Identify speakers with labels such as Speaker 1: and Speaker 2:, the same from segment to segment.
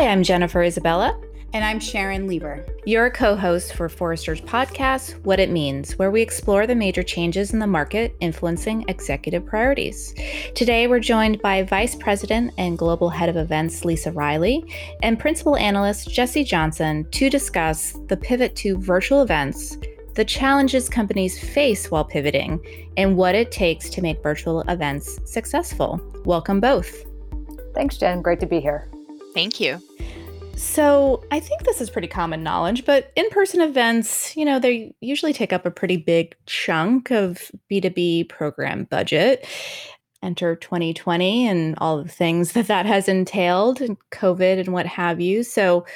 Speaker 1: Hi, I'm Jennifer Isabella.
Speaker 2: And I'm Sharyn Leaver.
Speaker 1: You're a co host for Forrester's podcast, What It Means, where we explore the major changes in the market influencing executive priorities. Today, we're joined by Vice President and Global Head of Events, Lisa Riley, and Principal Analyst, Jessie Johnson, to discuss the pivot to virtual events, the challenges companies face while pivoting, and what it takes to make virtual events successful. Welcome both.
Speaker 3: Thanks, Jen. Great to be here.
Speaker 4: Thank you.
Speaker 1: So, I think this is pretty common knowledge, but in person events, you know, they usually take up a pretty big chunk of B2B program budget. Enter 2020 and all the things that that has entailed, and COVID and what have you. So,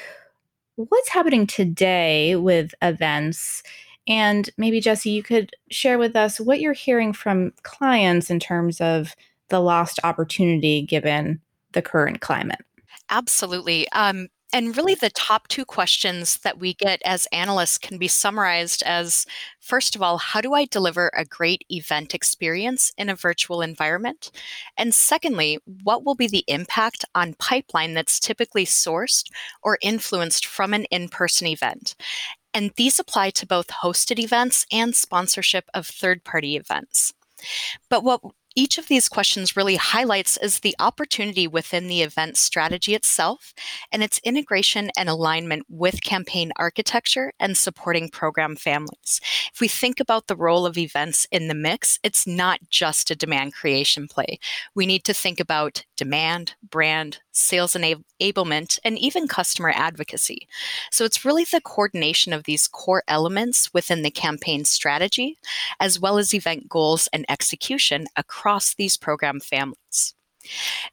Speaker 1: what's happening today with events? And maybe, Jessie, you could share with us what you're hearing from clients in terms of the lost opportunity given the current climate.
Speaker 4: Absolutely. Um, and really, the top two questions that we get as analysts can be summarized as first of all, how do I deliver a great event experience in a virtual environment? And secondly, what will be the impact on pipeline that's typically sourced or influenced from an in person event? And these apply to both hosted events and sponsorship of third party events. But what each of these questions really highlights is the opportunity within the event strategy itself and its integration and alignment with campaign architecture and supporting program families. If we think about the role of events in the mix, it's not just a demand creation play. We need to think about demand, brand, sales enablement, and even customer advocacy. So it's really the coordination of these core elements within the campaign strategy, as well as event goals and execution across across these program families.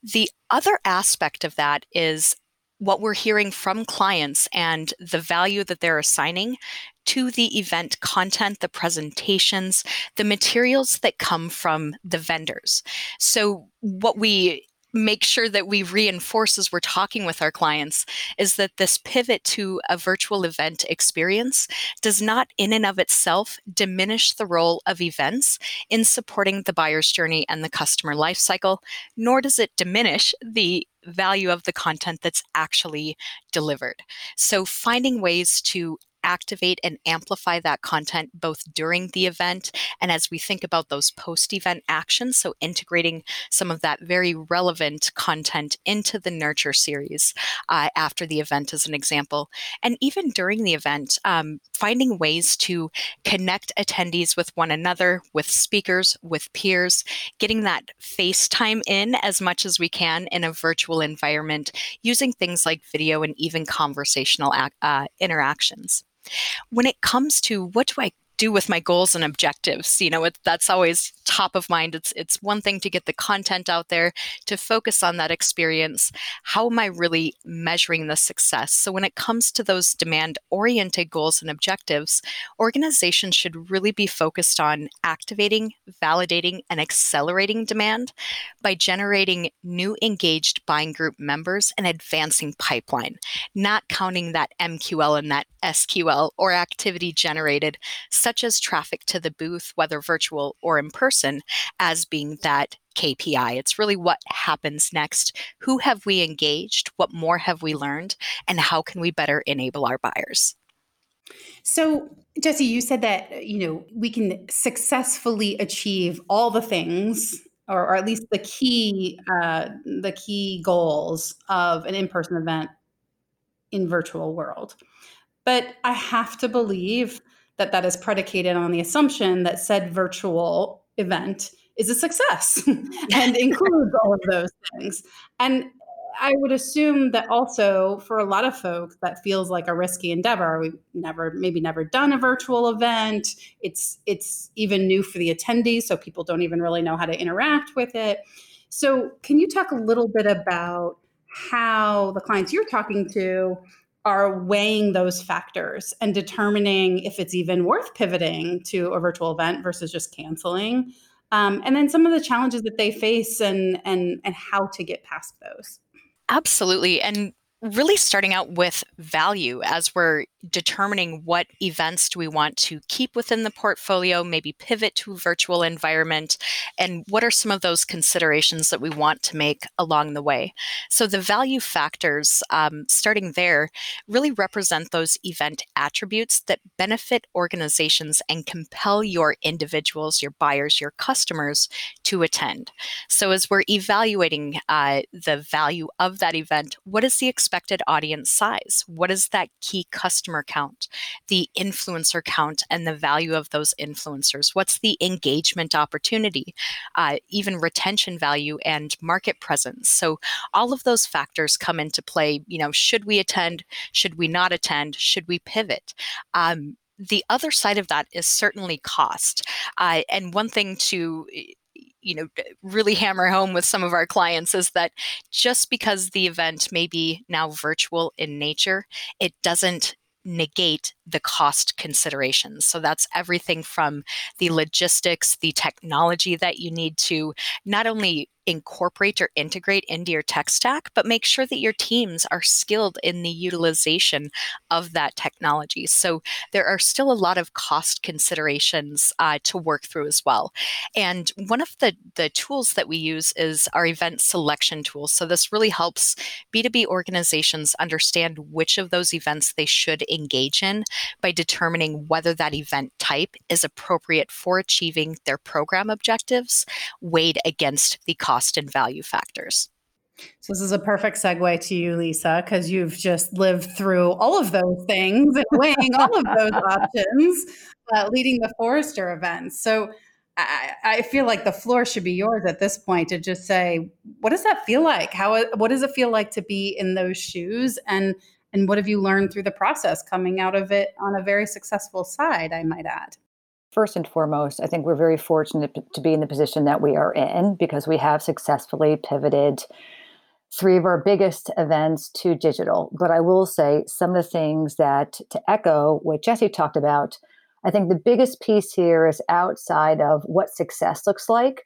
Speaker 4: The other aspect of that is what we're hearing from clients and the value that they're assigning to the event content, the presentations, the materials that come from the vendors. So, what we make sure that we reinforce as we're talking with our clients is that this pivot to a virtual event experience does not in and of itself diminish the role of events in supporting the buyer's journey and the customer lifecycle nor does it diminish the value of the content that's actually delivered. So finding ways to activate and amplify that content both during the event and as we think about those post event actions. So, integrating some of that very relevant content into the nurture series uh, after the event, as an example. And even during the event, um, finding ways to connect attendees with one another, with speakers, with peers, getting that FaceTime in as much as we can in a virtual environment using things like video and even conversational uh, interactions. When it comes to what do I do with my goals and objectives. You know, it, that's always top of mind. It's it's one thing to get the content out there, to focus on that experience. How am I really measuring the success? So when it comes to those demand-oriented goals and objectives, organizations should really be focused on activating, validating, and accelerating demand by generating new engaged buying group members and advancing pipeline, not counting that MQL and that SQL or activity generated, such as traffic to the booth, whether virtual or in person, as being that KPI. It's really what happens next. Who have we engaged? What more have we learned? And how can we better enable our buyers?
Speaker 2: So, Jessie, you said that you know we can successfully achieve all the things, or, or at least the key uh, the key goals of an in person event in virtual world. But I have to believe that that is predicated on the assumption that said virtual event is a success and includes all of those things. And I would assume that also for a lot of folks that feels like a risky endeavor. We've never maybe never done a virtual event. It's it's even new for the attendees, so people don't even really know how to interact with it. So, can you talk a little bit about how the clients you're talking to are weighing those factors and determining if it's even worth pivoting to a virtual event versus just canceling. Um, and then some of the challenges that they face and and and how to get past those.
Speaker 4: Absolutely. And really starting out with value as we're determining what events do we want to keep within the portfolio, maybe pivot to a virtual environment, and what are some of those considerations that we want to make along the way. So the value factors, um, starting there, really represent those event attributes that benefit organizations and compel your individuals, your buyers, your customers to attend. So as we're evaluating uh, the value of that event, what is the expected audience size? What is that key customer count, the influencer count, and the value of those influencers? What's the engagement opportunity, uh, even retention value and market presence? So, all of those factors come into play. You know, should we attend? Should we not attend? Should we pivot? Um, the other side of that is certainly cost. Uh, and one thing to you know really hammer home with some of our clients is that just because the event may be now virtual in nature it doesn't negate the cost considerations. So that's everything from the logistics, the technology that you need to not only incorporate or integrate into your tech stack, but make sure that your teams are skilled in the utilization of that technology. So there are still a lot of cost considerations uh, to work through as well. And one of the, the tools that we use is our event selection tool. So this really helps B2B organizations understand which of those events they should engage in by determining whether that event type is appropriate for achieving their program objectives weighed against the cost and value factors.
Speaker 2: So this is a perfect segue to you, Lisa, because you've just lived through all of those things and weighing all of those options, uh, leading the Forrester events. So I, I, feel like the floor should be yours at this point to just say, what does that feel like? How what does it feel like to be in those shoes, and and what have you learned through the process coming out of it on a very successful side, I might add?
Speaker 3: First and foremost, I think we're very fortunate to be in the position that we are in because we have successfully pivoted three of our biggest events to digital. But I will say some of the things that, to echo what Jessie talked about, I think the biggest piece here is outside of what success looks like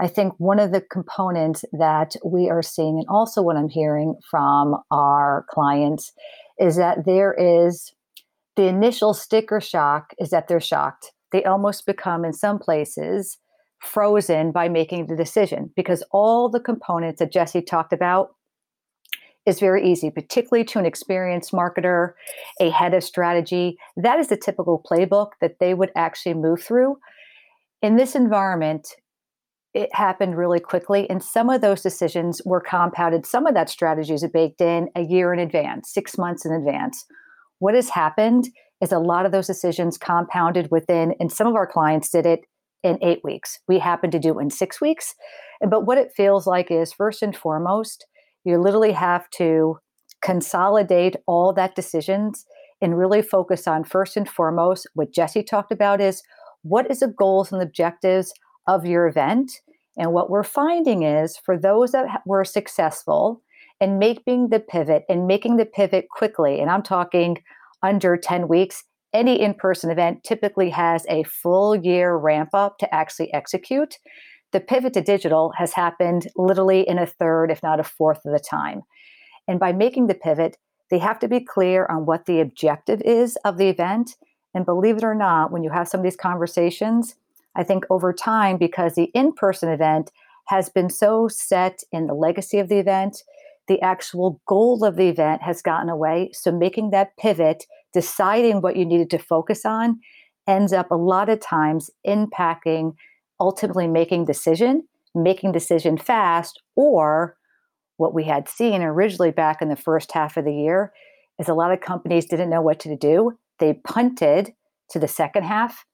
Speaker 3: I think one of the components that we are seeing, and also what I'm hearing from our clients, is that there is the initial sticker shock is that they're shocked. They almost become, in some places, frozen by making the decision because all the components that Jessie talked about is very easy, particularly to an experienced marketer, a head of strategy. That is the typical playbook that they would actually move through. In this environment, it happened really quickly. And some of those decisions were compounded. Some of that strategies are baked in a year in advance, six months in advance. What has happened is a lot of those decisions compounded within, and some of our clients did it in eight weeks. We happen to do it in six weeks. But what it feels like is first and foremost, you literally have to consolidate all that decisions and really focus on first and foremost what Jessie talked about is what is the goals and objectives of your event. And what we're finding is for those that were successful in making the pivot and making the pivot quickly, and I'm talking under 10 weeks, any in person event typically has a full year ramp up to actually execute. The pivot to digital has happened literally in a third, if not a fourth of the time. And by making the pivot, they have to be clear on what the objective is of the event. And believe it or not, when you have some of these conversations, I think over time, because the in person event has been so set in the legacy of the event, the actual goal of the event has gotten away. So making that pivot, deciding what you needed to focus on, ends up a lot of times impacting ultimately making decision, making decision fast, or what we had seen originally back in the first half of the year is a lot of companies didn't know what to do. They punted to the second half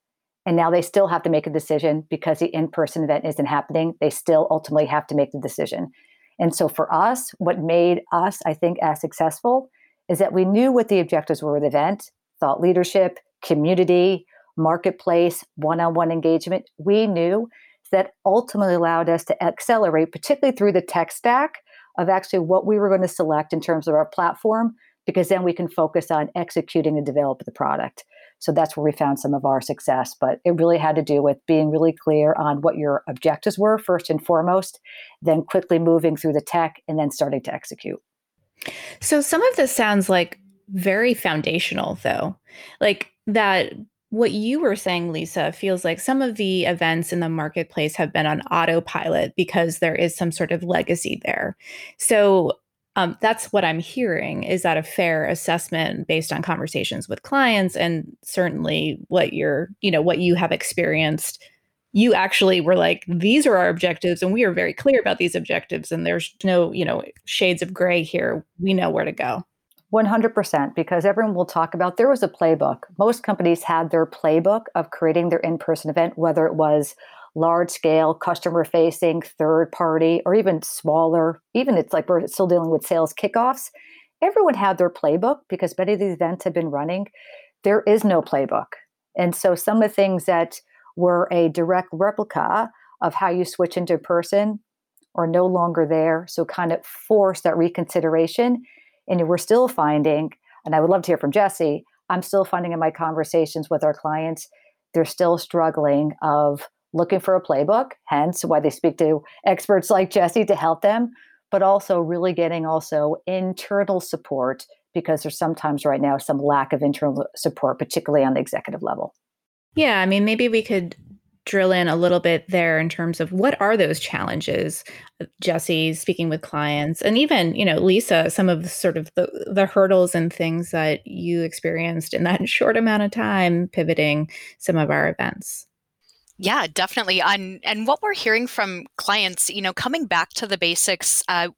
Speaker 3: and now they still have to make a decision because the in person event isn't happening. They still ultimately have to make the decision. And so for us, what made us, I think, as successful is that we knew what the objectives were of the event thought leadership, community, marketplace, one on one engagement. We knew that ultimately allowed us to accelerate, particularly through the tech stack of actually what we were going to select in terms of our platform, because then we can focus on executing and develop the product. So that's where we found some of our success. But it really had to do with being really clear on what your objectives were, first and foremost, then quickly moving through the tech and then starting to execute.
Speaker 1: So some of this sounds like very foundational, though. Like that, what you were saying, Lisa, feels like some of the events in the marketplace have been on autopilot because there is some sort of legacy there. So um, that's what I'm hearing. Is that a fair assessment based on conversations with clients and certainly what you're, you know, what you have experienced? You actually were like, these are our objectives, and we are very clear about these objectives, and there's no, you know, shades of gray here. We know where to go.
Speaker 3: 100% because everyone will talk about there was a playbook. Most companies had their playbook of creating their in person event, whether it was large scale, customer facing, third party, or even smaller, even it's like we're still dealing with sales kickoffs. Everyone had their playbook because many of these events have been running. There is no playbook. And so some of the things that were a direct replica of how you switch into person are no longer there. So kind of force that reconsideration. And we're still finding, and I would love to hear from Jessie, I'm still finding in my conversations with our clients, they're still struggling of looking for a playbook, hence why they speak to experts like Jessie to help them, but also really getting also internal support because there's sometimes right now some lack of internal support, particularly on the executive level.
Speaker 1: Yeah, I mean, maybe we could drill in a little bit there in terms of what are those challenges jessie speaking with clients and even you know lisa some of the sort of the, the hurdles and things that you experienced in that short amount of time pivoting some of our events
Speaker 4: yeah, definitely. And and what we're hearing from clients, you know, coming back to the basics, uh,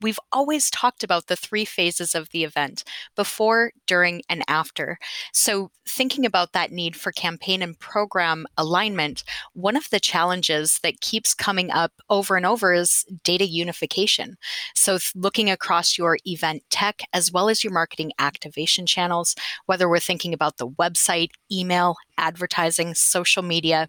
Speaker 4: we've always talked about the three phases of the event before, during, and after. So, thinking about that need for campaign and program alignment, one of the challenges that keeps coming up over and over is data unification. So, looking across your event tech as well as your marketing activation channels, whether we're thinking about the website, email, advertising, social media.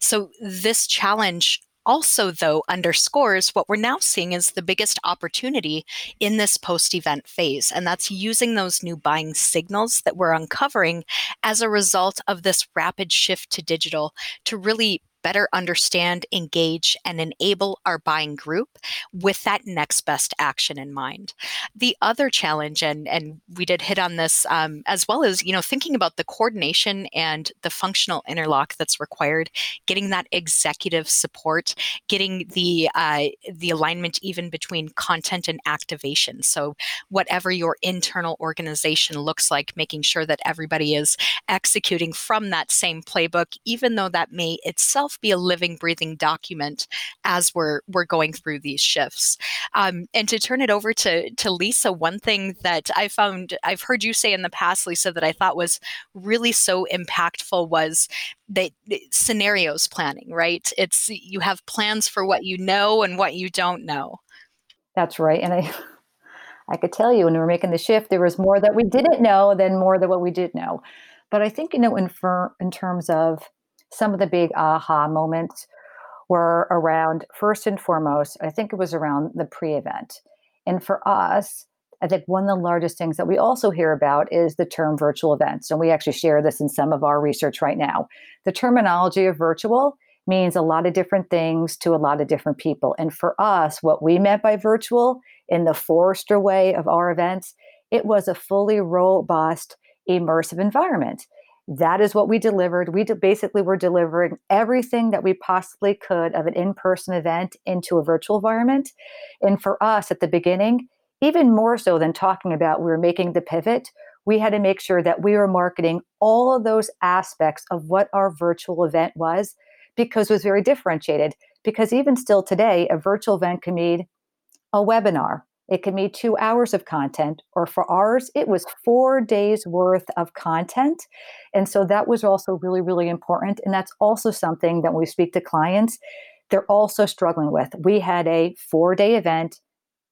Speaker 4: So, this challenge also, though, underscores what we're now seeing as the biggest opportunity in this post event phase. And that's using those new buying signals that we're uncovering as a result of this rapid shift to digital to really better understand, engage, and enable our buying group with that next best action in mind. The other challenge, and, and we did hit on this um, as well as, you know, thinking about the coordination and the functional interlock that's required, getting that executive support, getting the uh, the alignment even between content and activation. So whatever your internal organization looks like, making sure that everybody is executing from that same playbook, even though that may itself itself be a living, breathing document as we're we're going through these shifts. Um, and to turn it over to to Lisa, one thing that I found I've heard you say in the past, Lisa, that I thought was really so impactful was that scenarios planning. Right? It's you have plans for what you know and what you don't know.
Speaker 3: That's right, and I. I could tell you when we were making the shift, there was more that we didn't know than more than what we did know. But I think, you know, in, in terms of some of the big aha moments were around first and foremost, I think it was around the pre event. And for us, I think one of the largest things that we also hear about is the term virtual events. And we actually share this in some of our research right now. The terminology of virtual means a lot of different things to a lot of different people. And for us, what we meant by virtual in the Forrester way of our events, it was a fully robust, immersive environment that is what we delivered. We basically were delivering everything that we possibly could of an in person event into a virtual environment. And for us at the beginning, even more so than talking about we were making the pivot, we had to make sure that we were marketing all of those aspects of what our virtual event was because it was very differentiated. Because even still today, a virtual event can mean a webinar, it can be two hours of content, or for ours, it was four days worth of content. And so that was also really, really important. And that's also something that when we speak to clients, they're also struggling with. We had a four day event.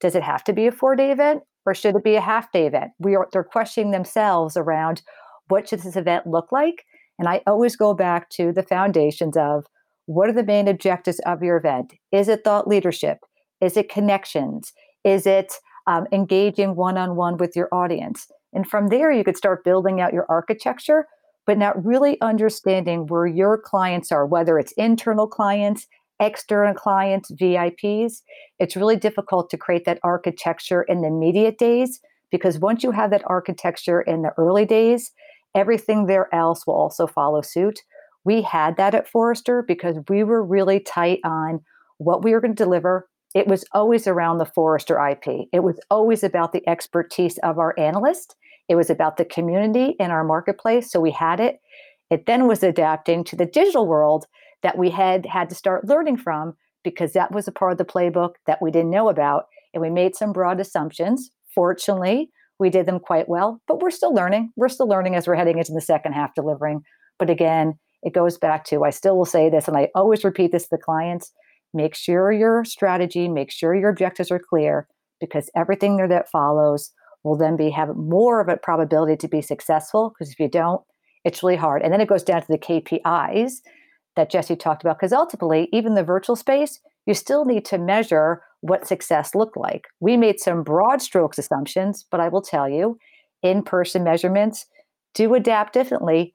Speaker 3: Does it have to be a four day event or should it be a half day event? We are, they're questioning themselves around what should this event look like? And I always go back to the foundations of what are the main objectives of your event? Is it thought leadership? Is it connections? Is it um, engaging one on one with your audience? And from there, you could start building out your architecture, but not really understanding where your clients are, whether it's internal clients, external clients, VIPs, it's really difficult to create that architecture in the immediate days because once you have that architecture in the early days, everything there else will also follow suit. We had that at Forrester because we were really tight on what we were going to deliver. It was always around the Forrester IP. It was always about the expertise of our analyst. It was about the community in our marketplace. So we had it. It then was adapting to the digital world that we had had to start learning from because that was a part of the playbook that we didn't know about. And we made some broad assumptions. Fortunately, we did them quite well, but we're still learning. We're still learning as we're heading into the second half delivering. But again, it goes back to I still will say this, and I always repeat this to the clients make sure your strategy, make sure your objectives are clear, because everything there that follows will then be have more of a probability to be successful. Because if you don't, it's really hard. And then it goes down to the KPIs that Jessie talked about, because ultimately, even the virtual space, you still need to measure what success looked like. We made some broad strokes assumptions, but I will tell you, in person measurements do adapt differently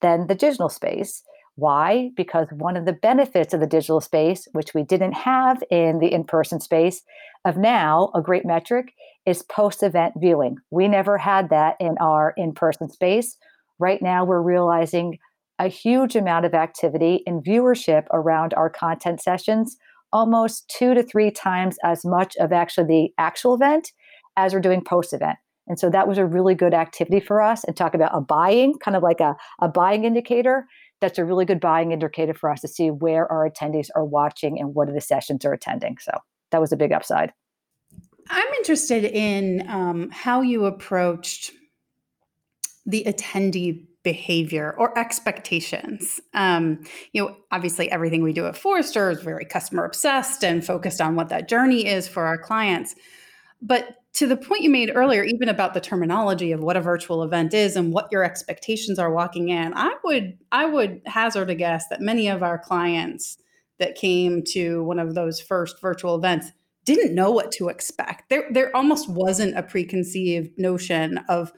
Speaker 3: than the digital space. Why? Because one of the benefits of the digital space, which we didn't have in the in person space, of now a great metric is post event viewing. We never had that in our in person space. Right now, we're realizing a huge amount of activity and viewership around our content sessions, almost two to three times as much of actually the actual event as we're doing post event. And so that was a really good activity for us. And talk about a buying, kind of like a, a buying indicator. That's a really good buying indicator for us to see where our attendees are watching and what are the sessions are attending. So that was a big upside.
Speaker 2: I'm interested in um, how you approached the attendee behavior or expectations. Um, you know, obviously, everything we do at Forrester is very customer obsessed and focused on what that journey is for our clients. But to the point you made earlier, even about the terminology of what a virtual event is and what your expectations are walking in, I would I would hazard a guess that many of our clients that came to one of those first virtual events didn't know what to expect. There there almost wasn't a preconceived notion of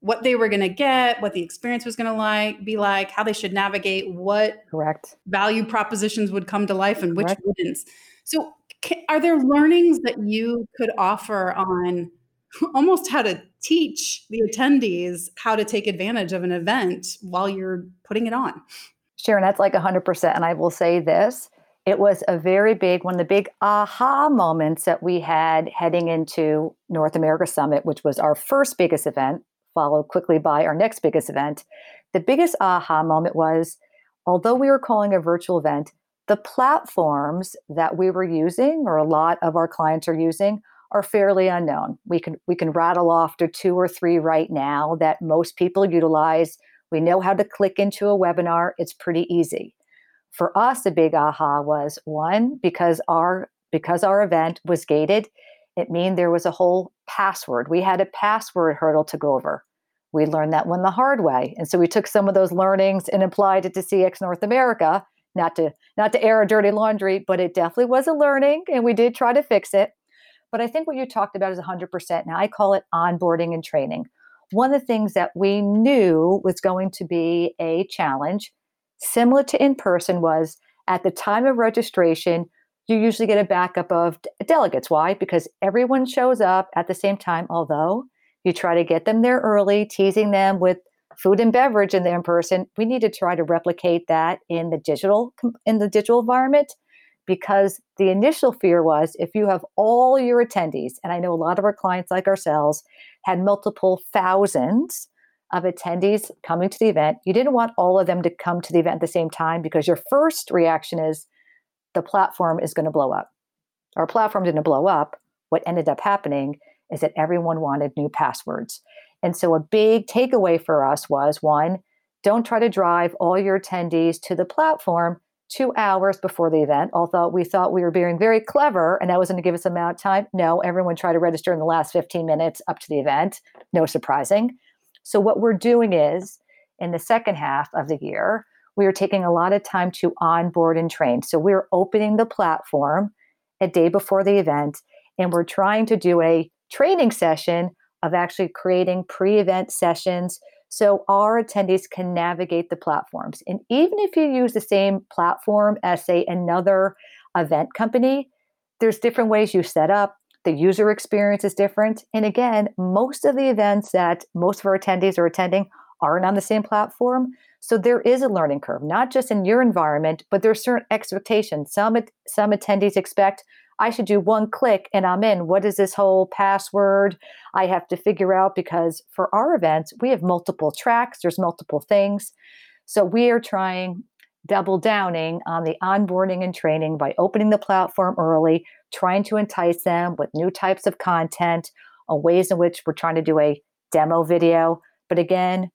Speaker 2: what they were going to get, what the experience was going to like be like, how they should navigate, what
Speaker 3: correct
Speaker 2: value propositions would come to life and which correct. wouldn't. So, are there learnings that you could offer on almost how to teach the attendees how to take advantage of an event while you're putting it on?
Speaker 3: Sharyn, that's like 100%. And I will say this it was a very big one of the big aha moments that we had heading into North America Summit, which was our first biggest event followed quickly by our next biggest event. The biggest aha moment was although we were calling a virtual event, the platforms that we were using, or a lot of our clients are using, are fairly unknown. We can we can rattle off to two or three right now that most people utilize. We know how to click into a webinar. It's pretty easy. For us, the big aha was one because our because our event was gated, it mean there was a whole password. We had a password hurdle to go over. We learned that one the hard way. And so we took some of those learnings and applied it to CX North America, not to not to air a dirty laundry, but it definitely was a learning and we did try to fix it. But I think what you talked about is 100%. Now I call it onboarding and training. One of the things that we knew was going to be a challenge, similar to in person, was at the time of registration, you usually get a backup of delegates. Why? Because everyone shows up at the same time, although you try to get them there early, teasing them with food and beverage in the in person. We need to try to replicate that in the digital in the digital environment because the initial fear was if you have all your attendees, and I know a lot of our clients like ourselves had multiple thousands of attendees coming to the event, you didn't want all of them to come to the event at the same time because your first reaction is the platform is going to blow up. Our platform didn't blow up. What ended up happening is that everyone wanted new passwords. And so a big takeaway for us was one, don't try to drive all your attendees to the platform two hours before the event. Although we thought we were being very clever and that was going to give us amount of time. No, everyone tried to register in the last 15 minutes up to the event. No surprising. So what we're doing is in the second half of the year, we are taking a lot of time to onboard and train. So we're opening the platform a day before the event, and we're trying to do a training session of actually creating pre event sessions so our attendees can navigate the platforms. And even if you use the same platform as, say, another event company, there's different ways you set up. The user experience is different. And again, most of the events that most of our attendees are attending aren't on the same platform. So there is a learning curve, not just in your environment, but there's certain expectations. Some some attendees expect I should do one click and I'm in. What is this whole password I have to figure out? Because for our events, we have multiple tracks, there's multiple things. So we are trying double downing on the onboarding and training by opening the platform early, trying to entice them with new types of content, on ways in which we're trying to do a demo video. But again,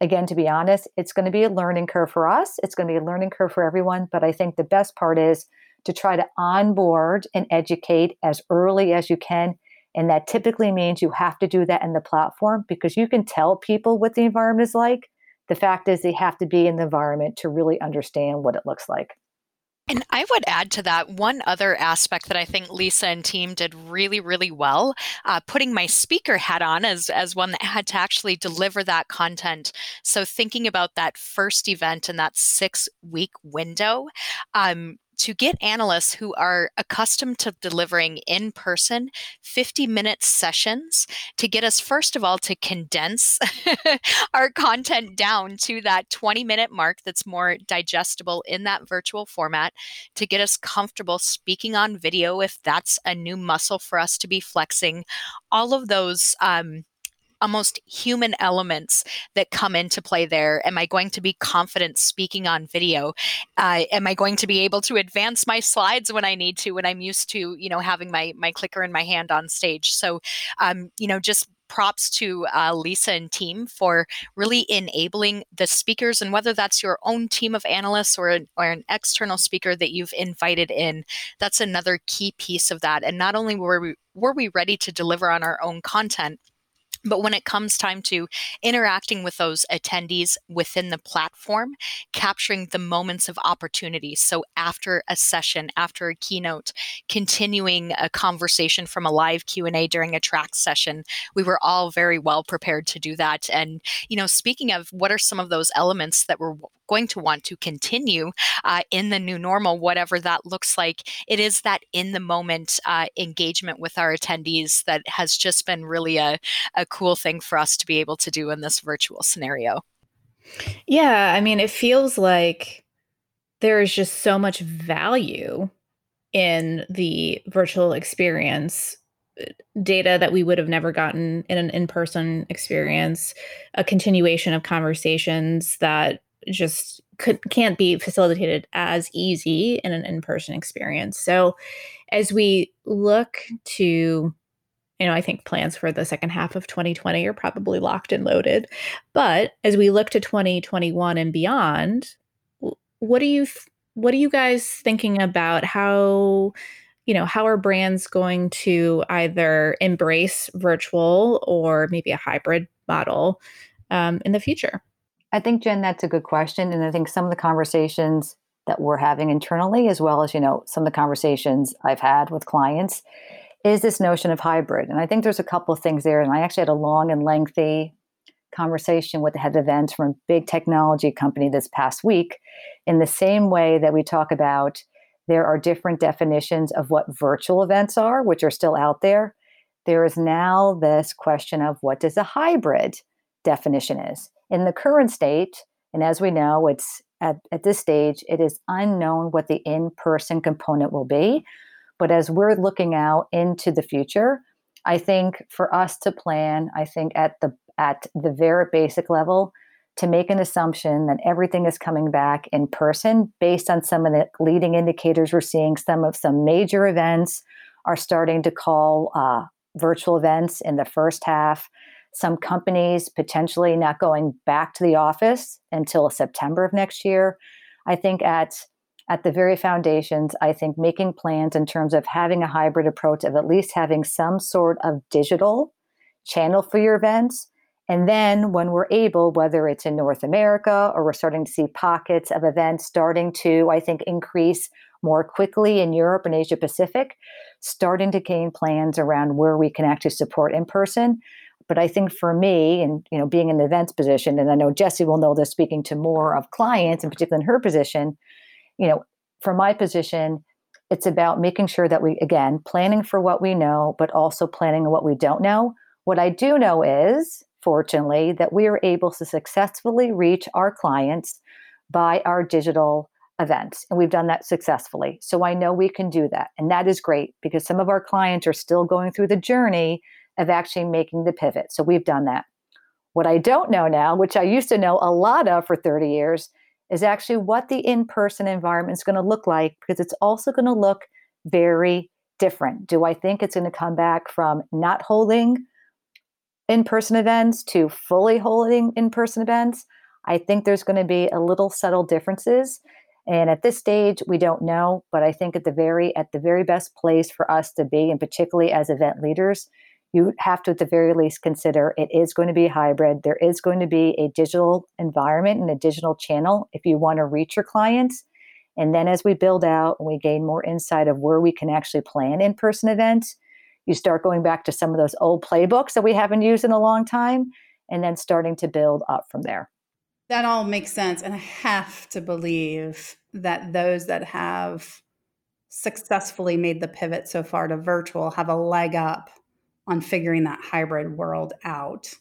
Speaker 3: again, to be honest, it's going to be a learning curve for us. It's going to be a learning curve for everyone. But I think the best part is to try to onboard and educate as early as you can. And that typically means you have to do that in the platform because you can tell people what the environment is like. The fact is, they have to be in the environment to really understand what it looks like.
Speaker 4: And I would add to that one other aspect that I think Lisa and team did really, really well, uh, putting my speaker hat on as, as one that had to actually deliver that content. So thinking about that first event and that six week window, um, to get analysts who are accustomed to delivering in person 50 minute sessions to get us, first of all, to condense our content down to that 20 minute mark that's more digestible in that virtual format, to get us comfortable speaking on video if that's a new muscle for us to be flexing. All of those. Um, almost human elements that come into play there. Am I going to be confident speaking on video? Uh, am I going to be able to advance my slides when I need to? When I'm used to, you know, having my my clicker in my hand on stage. So, um, you know, just props to uh, Lisa and team for really enabling the speakers, and whether that's your own team of analysts or an, or an external speaker that you've invited in, that's another key piece of that. And not only were we were we ready to deliver on our own content, but when it comes time to interacting with those attendees within the platform, capturing the moments of opportunity. So after a session, after a keynote, continuing a conversation from a live Q&A during a track session, we were all very well prepared to do that. And, you know, speaking of what are some of those elements that we're going to want to continue uh, in the new normal, whatever that looks like. It is that in the moment uh, engagement with our attendees that has just been really a, a cool thing for us to be able to do in this virtual scenario.
Speaker 1: Yeah, I mean, it feels like there is just so much value in the virtual experience uh, data that we would have never gotten in an in-person experience a continuation of conversations that just could, can't be facilitated as easy in an in-person experience. So as we look to you know, I think plans for the second half of 2020 are probably locked and loaded. But as we look to 2021 and beyond, what do you what are you guys thinking about how you know, how are brands going to either embrace virtual or maybe a hybrid model um, in the future?
Speaker 3: I think, Jen, that's a good question. And I think some of the conversations that we're having internally, as well as, you know, some of the conversations I've had with clients, is this notion of hybrid. And I think there's a couple of things there. And I actually had a long and lengthy conversation with the head of events from a big technology company this past week. In the same way that we talk about there are different definitions of what virtual events are, which are still out there. There is now this question of what does a hybrid definition is in the current state, and as we know, it's at, at this stage, it is unknown what the in person component will be. But as we're looking out into the future, I think for us to plan, I think at the at the very basic level, to make an assumption that everything is coming back in person based on some of the leading indicators we're seeing. Some of some major events are starting to call uh, virtual events in the first half some companies potentially not going back to the office until September of next year. I think at at the very foundations, I think making plans in terms of having a hybrid approach of at least having some sort of digital channel for your events. And then when we're able, whether it's in North America or we're starting to see pockets of events starting to, I think, increase more quickly in Europe and Asia Pacific, starting to gain plans around where we can actually support in person But I think for me, and you know, being in the events position, and I know Jessie will know this speaking to more of clients, and particularly in her position, you know, for my position, it's about making sure that we again planning for what we know, but also planning what we don't know. What I do know is, fortunately, that we are able to successfully reach our clients by our digital events. And we've done that successfully. So I know we can do that. And that is great because some of our clients are still going through the journey of actually making the pivot. So we've done that. What I don't know now, which I used to know a lot of for 30 years, is actually what the in person environment is going to look like because it's also going to look very different. Do I think it's going to come back from not holding in person events to fully holding in person events? I think there's going to be a little subtle differences. And at this stage, we don't know, but I think at the very at the very best place for us to be, and particularly as event leaders, you have to at the very least consider it is going to be hybrid. There is going to be a digital environment and a digital channel if you want to reach your clients. And then as we build out and we gain more insight of where we can actually plan in-person events, you start going back to some of those old playbooks that we haven't used in a long time, and then starting to build up from there.
Speaker 2: That all makes sense. And I have to believe that those that have successfully made the pivot so far to virtual have a leg up on figuring that hybrid world out.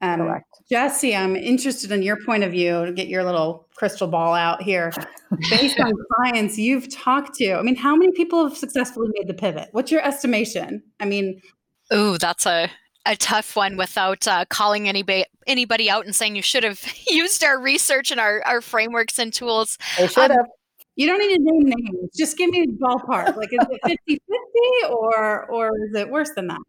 Speaker 2: Um, Correct. Jessie, I'm interested in your point of view to get your little crystal ball out here. Based on clients you've talked to, I mean, how many people have successfully made the pivot? What's your estimation? I mean,
Speaker 4: oh, that's a a tough one without uh, calling anybody anybody out and saying you should have used our research and our, our frameworks and tools.
Speaker 3: They should um, have.
Speaker 2: You don't need to name names. Just give me a ballpark. Like, is it 50 50 or, or is it worse than that?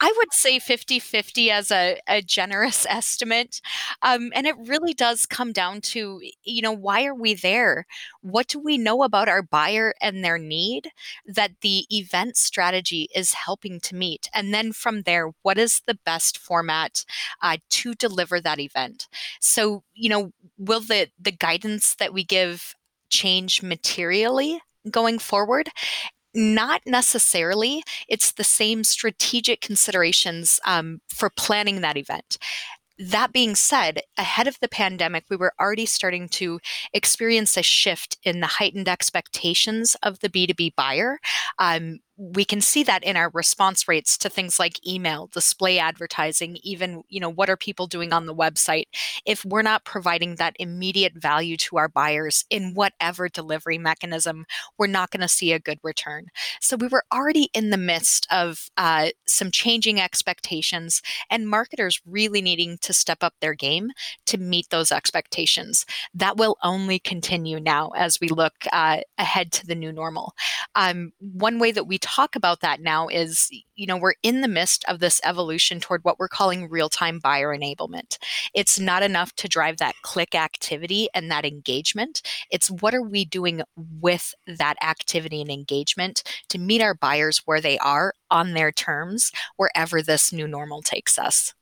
Speaker 4: I would say 50 50 as a, a generous estimate. Um, and it really does come down to, you know, why are we there? What do we know about our buyer and their need that the event strategy is helping to meet? And then from there, what is the best format uh, to deliver that event? So, you know, will the, the guidance that we give change materially going forward not necessarily. It's the same strategic considerations um, for planning that event. That being said, ahead of the pandemic, we were already starting to experience a shift in the heightened expectations of the B2B buyer. Um, we can see that in our response rates to things like email display advertising even you know what are people doing on the website if we're not providing that immediate value to our buyers in whatever delivery mechanism we're not going to see a good return. So we were already in the midst of uh, some changing expectations and marketers really needing to step up their game to meet those expectations. That will only continue now as we look uh, ahead to the new normal. Um, one way that we talk about that now is you know we're in the midst of this evolution toward what we're calling real-time buyer enablement. It's not enough to drive that click activity and that engagement. It's what are we doing with that activity and engagement to meet our buyers where they are on their terms wherever this new normal takes us.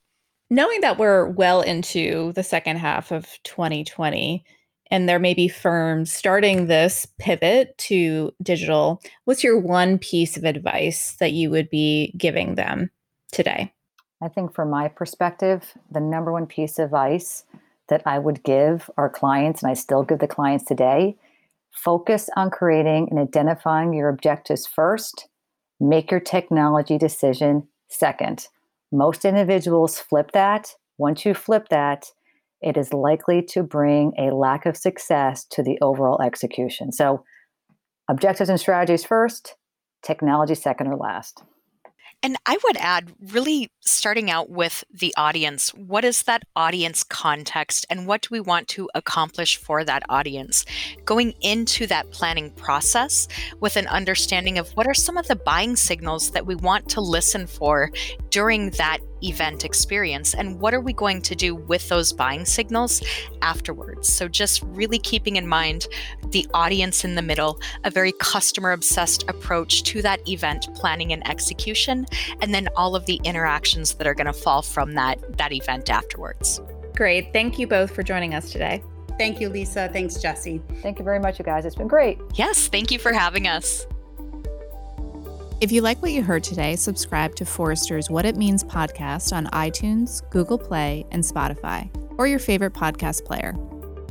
Speaker 1: Knowing that we're well into the second half of 2020 and there may be firms starting this pivot to digital, what's your one piece of advice that you would be giving them today?
Speaker 3: I think, from my perspective, the number one piece of advice that I would give our clients, and I still give the clients today, focus on creating and identifying your objectives first, make your technology decision second. Most individuals flip that. Once you flip that, it is likely to bring a lack of success to the overall execution. So, objectives and strategies first, technology second or last.
Speaker 4: And I would add, really starting out with the audience. What is that audience context, and what do we want to accomplish for that audience? Going into that planning process with an understanding of what are some of the buying signals that we want to listen for during that event experience and what are we going to do with those buying signals afterwards? So just really keeping in mind the audience in the middle a very customer obsessed approach to that event planning and execution and then all of the interactions that are going to fall from that that event afterwards.
Speaker 1: Great. Thank you both for joining us today.
Speaker 2: Thank you lisa. Thanks jessie.
Speaker 3: Thank you very much you guys. It's been great.
Speaker 4: Yes thank you for having us
Speaker 1: If you like what you heard today, subscribe to Forrester's What It Means podcast on iTunes, Google Play, and Spotify, or your favorite podcast player.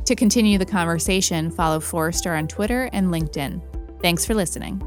Speaker 1: To continue the conversation, follow Forrester on Twitter and LinkedIn. Thanks for listening.